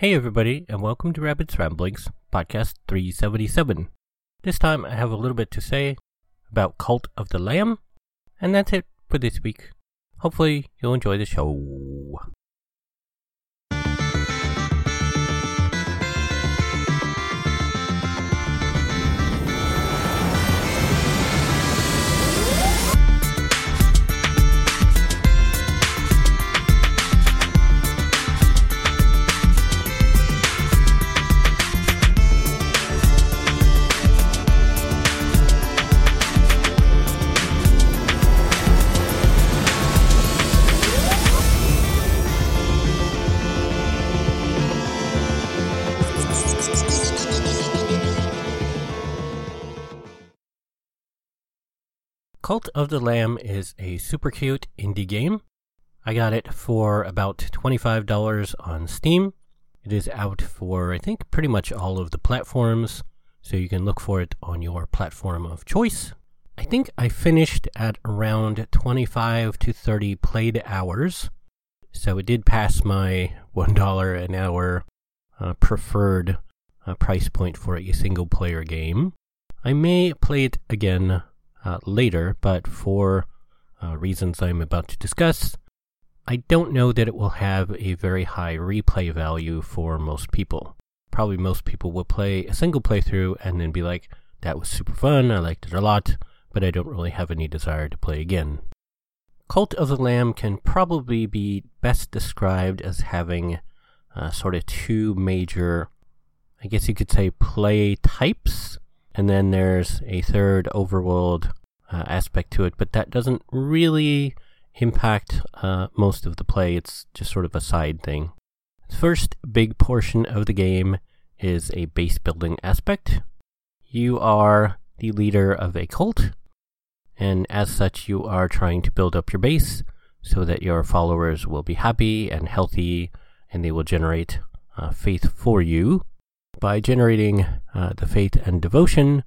Hey, everybody, and welcome to Rabbit's Ramblings, podcast 377. This time I have a little bit to say about Cult of the Lamb, and that's it for this week. Hopefully, you'll enjoy the show. Of the Lamb is a super cute indie game. I got it for about $25 on Steam. It is out for, I think, pretty much all of the platforms, so you can look for it on your platform of choice. I think I finished at around 25 to 30 played hours, so it did pass my $1 an hour uh, preferred uh, price point for a single player game. I may play it again uh, later, but for uh, reasons I'm about to discuss, I don't know that it will have a very high replay value for most people. Probably most people will play a single playthrough and then be like, that was super fun, I liked it a lot, but I don't really have any desire to play again. Cult of the Lamb can probably be best described as having uh, sort of two major, I guess you could say, play types. And then there's a third overworld uh, aspect to it, but that doesn't really impact uh, most of the play. It's just sort of a side thing. The first big portion of the game is a base building aspect. You are the leader of a cult, and as such, you are trying to build up your base so that your followers will be happy and healthy and they will generate uh, faith for you. By generating uh, the faith and devotion,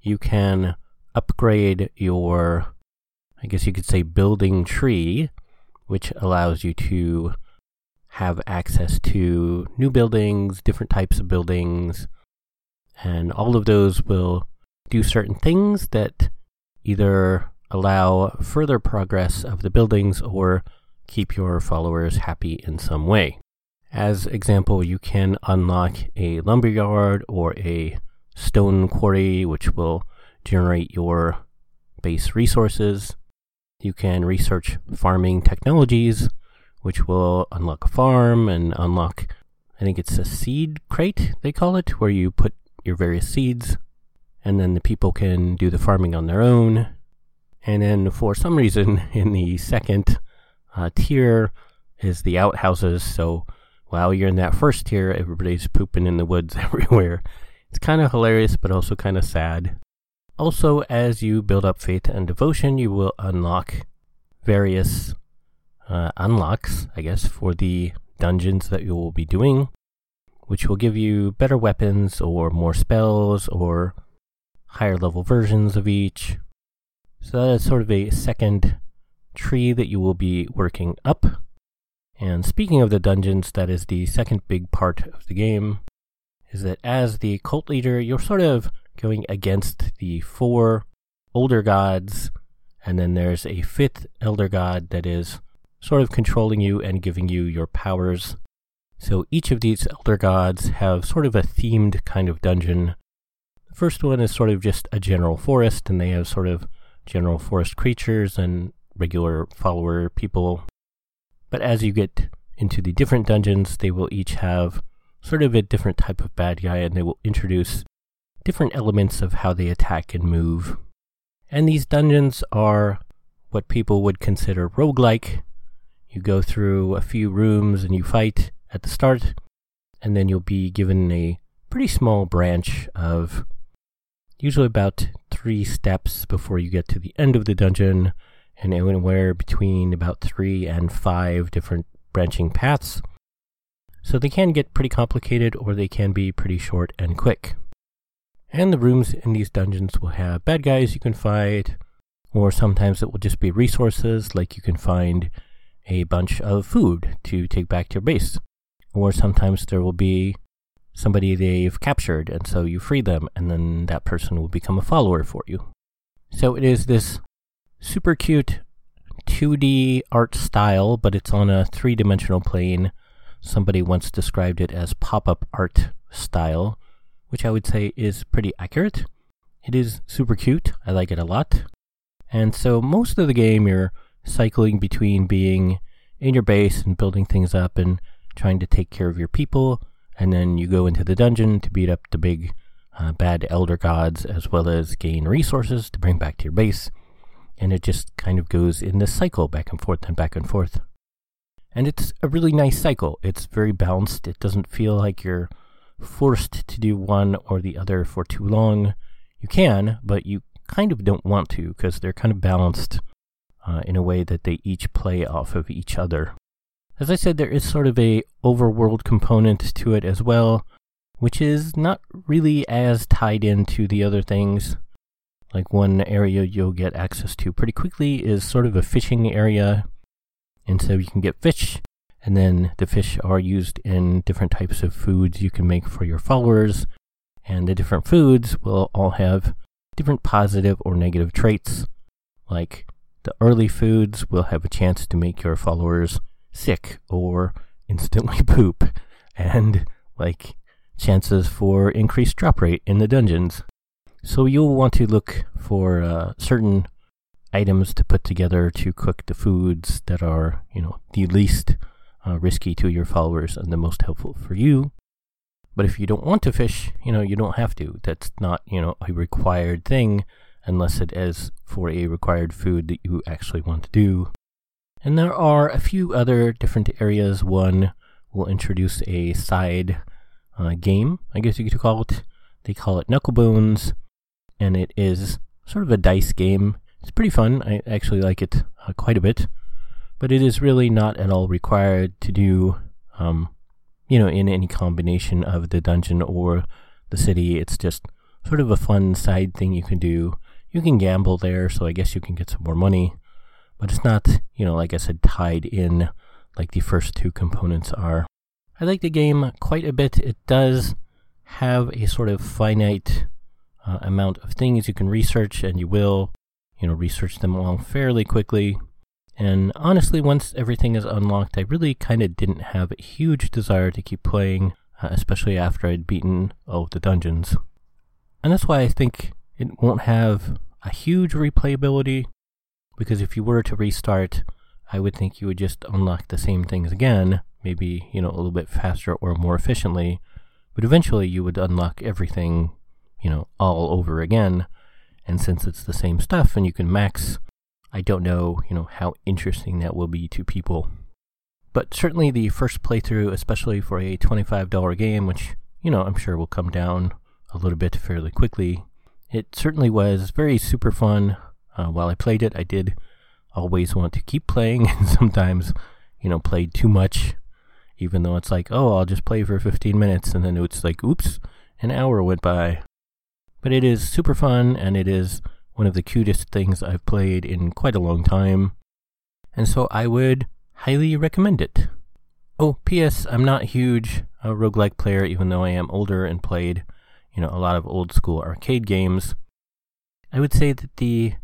you can upgrade your, I guess you could say, building tree, which allows you to have access to new buildings, different types of buildings, and all of those will do certain things that either allow further progress of the buildings or keep your followers happy in some way. As example, you can unlock a lumberyard or a stone quarry, which will generate your base resources. You can research farming technologies, which will unlock a farm and unlock, I think it's a seed crate, they call it, where you put your various seeds, and then the people can do the farming on their own. And then, for some reason, in the second uh, tier is the outhouses. So while you're in that first tier, everybody's pooping in the woods everywhere. It's kind of hilarious, but also kind of sad. Also, as you build up faith and devotion, you will unlock various uh, unlocks, I guess, for the dungeons that you will be doing, which will give you better weapons or more spells or higher level versions of each. So that is sort of a second tree that you will be working up. And speaking of the dungeons, that is the second big part of the game, is that as the cult leader, you're sort of going against the four older gods, and then there's a fifth elder god that is sort of controlling you and giving you your powers. So each of these elder gods have sort of a themed kind of dungeon. The first one is sort of just a general forest, and they have sort of general forest creatures and regular follower people. But as you get into the different dungeons, they will each have sort of a different type of bad guy, and they will introduce different elements of how they attack and move. And these dungeons are what people would consider roguelike. You go through a few rooms and you fight at the start, and then you'll be given a pretty small branch of usually about three steps before you get to the end of the dungeon, and anywhere between about three and five different branching paths. So they can get pretty complicated or they can be pretty short and quick. And the rooms in these dungeons will have bad guys you can fight, or sometimes it will just be resources, like you can find a bunch of food to take back to your base. or sometimes there will be somebody they've captured, and so you free them, and then that person will become a follower for you. So it is this super cute 2D art style, but it's on a three dimensional plane. Somebody once described it as pop up art style, which I would say is pretty accurate. It is super cute. I like it a lot. And so most of the game, you're cycling between being in your base and building things up and trying to take care of your people. And then you go into the dungeon to beat up the big uh, bad elder gods as well as gain resources to bring back to your base. And it just kind of goes in this cycle back and forth and back and forth. And it's a really nice cycle. It's very balanced. It doesn't feel like you're forced to do one or the other for too long. You can, but you kind of don't want to because they're kind of balanced uh, in a way that they each play off of each other. As I said, there is sort of a overworld component to it as well, which is not really as tied into the other things. Like one area you'll get access to pretty quickly is sort of a fishing area, and so you can get fish, and then the fish are used in different types of foods you can make for your followers, and the different foods will all have different positive or negative traits. Like the early foods will have a chance to make your followers sick or instantly poop, and like chances for increased drop rate in the dungeons. So you'll want to look for uh, certain items to put together to cook the foods that are, you know, the least uh, risky to your followers and the most helpful for you. But if you don't want to fish, you know, you don't have to. That's not, you know, a required thing unless it is for a required food that you actually want to do. And there are a few other different areas. One will introduce a side uh, game, I guess you could call it. They call it Knucklebones, and it is sort of a dice game. It's pretty fun. I actually like it uh, quite a bit, but it is really not at all required to do um, you know, in any combination of the dungeon or the city. It's just sort of a fun side thing you can do. You can gamble there, so I guess you can get some more money, but it's not, you know, like I said, tied in like the first two components are. I like the game quite a bit. It does have a sort of finite uh, amount of things you can research, and you will, you know, research them all fairly quickly. And honestly, once everything is unlocked, I really kind of didn't have a huge desire to keep playing, uh, especially after I'd beaten all the dungeons. And that's why I think it won't have a huge replayability, because if you were to restart, I would think you would just unlock the same things again, maybe, you know, a little bit faster or more efficiently, but eventually you would unlock everything, you know, all over again. And since it's the same stuff and you can max I don't know, you know, how interesting that will be to people. But certainly the first playthrough, especially for a $25 game, which, you know, I'm sure will come down a little bit fairly quickly, it certainly was very super fun. Uh, while I played it, I did always want to keep playing and sometimes, you know, played too much, even though it's like, oh, I'll just play for 15 minutes, and then it's like, oops, an hour went by. But it is super fun, and it is one of the cutest things I've played in quite a long time, and so I would highly recommend it. Oh, P.S. I'm not a huge uh, roguelike player, even though I am older and played, you know, a lot of old school arcade games. I would say that the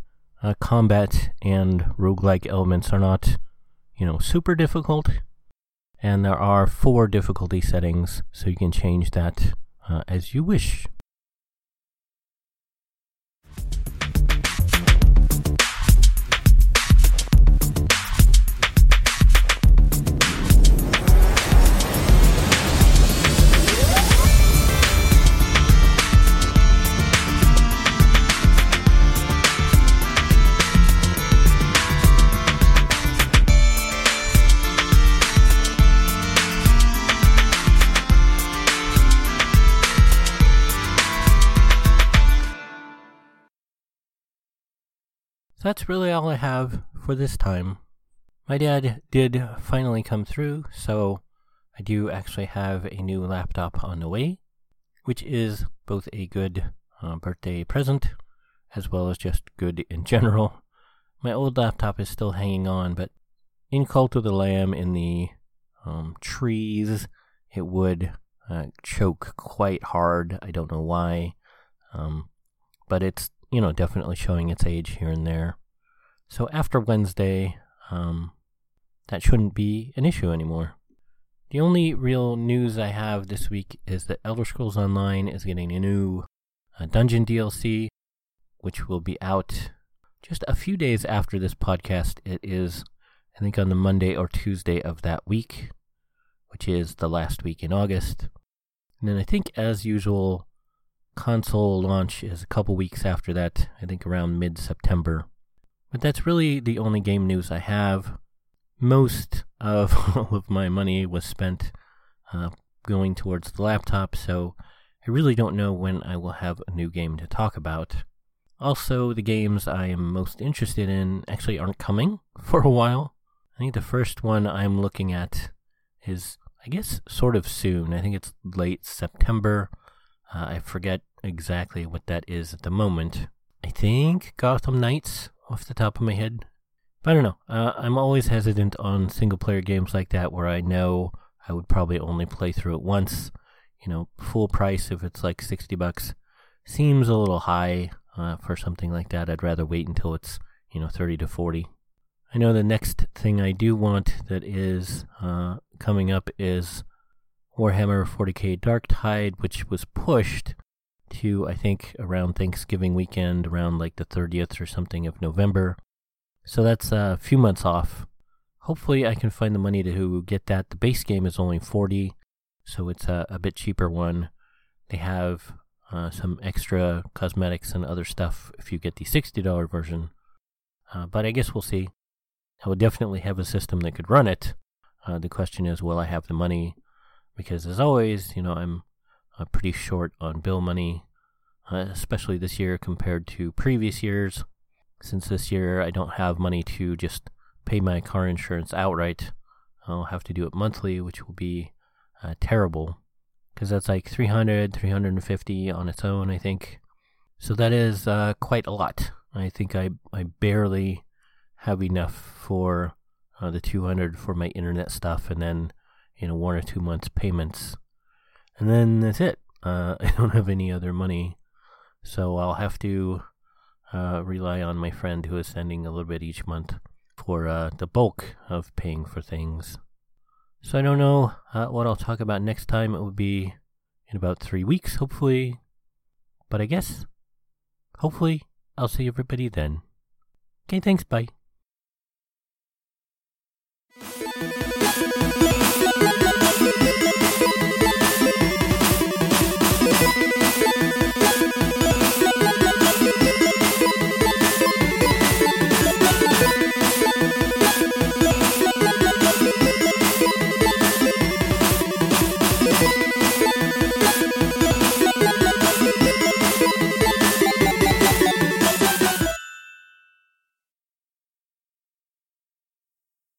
uh, combat and roguelike elements are not, you know, super difficult, and there are four difficulty settings, so you can change that uh, as you wish. That's really all I have for this time. My dad did finally come through, so I do actually have a new laptop on the way, which is both a good uh, birthday present as well as just good in general. My old laptop is still hanging on, but in Cult of the Lamb, in the um, trees it would uh, choke quite hard. I don't know why. Um, but it's, you know, definitely showing its age here and there. So after Wednesday, um, that shouldn't be an issue anymore. The only real news I have this week is that Elder Scrolls Online is getting a new uh, dungeon DLC, which will be out just a few days after this podcast. It is, I think, on the Monday or Tuesday of that week, which is the last week in August. And then I think, as usual, console launch is a couple weeks after that, I think around mid September. But that's really the only game news I have. Most of all of my money was spent uh, going towards the laptop, so I really don't know when I will have a new game to talk about. Also, the games I am most interested in actually aren't coming for a while. I think the first one I'm looking at is, I guess, sort of soon. I think it's late September. Uh, I forget exactly what that is at the moment. I think Gotham Knights off the top of my head. But I don't know. Uh, I'm always hesitant on single player games like that where I know I would probably only play through it once. You know, full price if it's like 60 bucks seems a little high uh, for something like that. I'd rather wait until it's, you know, 30 to 40. I know the next thing I do want that is uh, coming up is Warhammer 40k Darktide, which was pushed to, I think, around Thanksgiving weekend, around like the 30th or something of November. So that's a few months off. Hopefully, I can find the money to get that. The base game is only 40, so it's a, a bit cheaper one. They have uh, some extra cosmetics and other stuff if you get the $60 version. Uh, but I guess we'll see. I would definitely have a system that could run it. Uh, the question is, will I have the money? Because as always, you know, I'm uh, pretty short on bill money, uh, especially this year compared to previous years. Since this year I don't have money to just pay my car insurance outright, I'll have to do it monthly, which will be uh, terrible because that's like 300, 350 on its own, I think. So that is uh, quite a lot. I think I, I barely have enough for uh, the 200 for my internet stuff and then, you know, one or two months payments and then that's it. Uh, I don't have any other money, so I'll have to uh, rely on my friend who is sending a little bit each month for uh, the bulk of paying for things. So I don't know uh, what I'll talk about next time. It will be in about three weeks, hopefully. But I guess, hopefully, I'll see everybody then. Okay, thanks. Bye.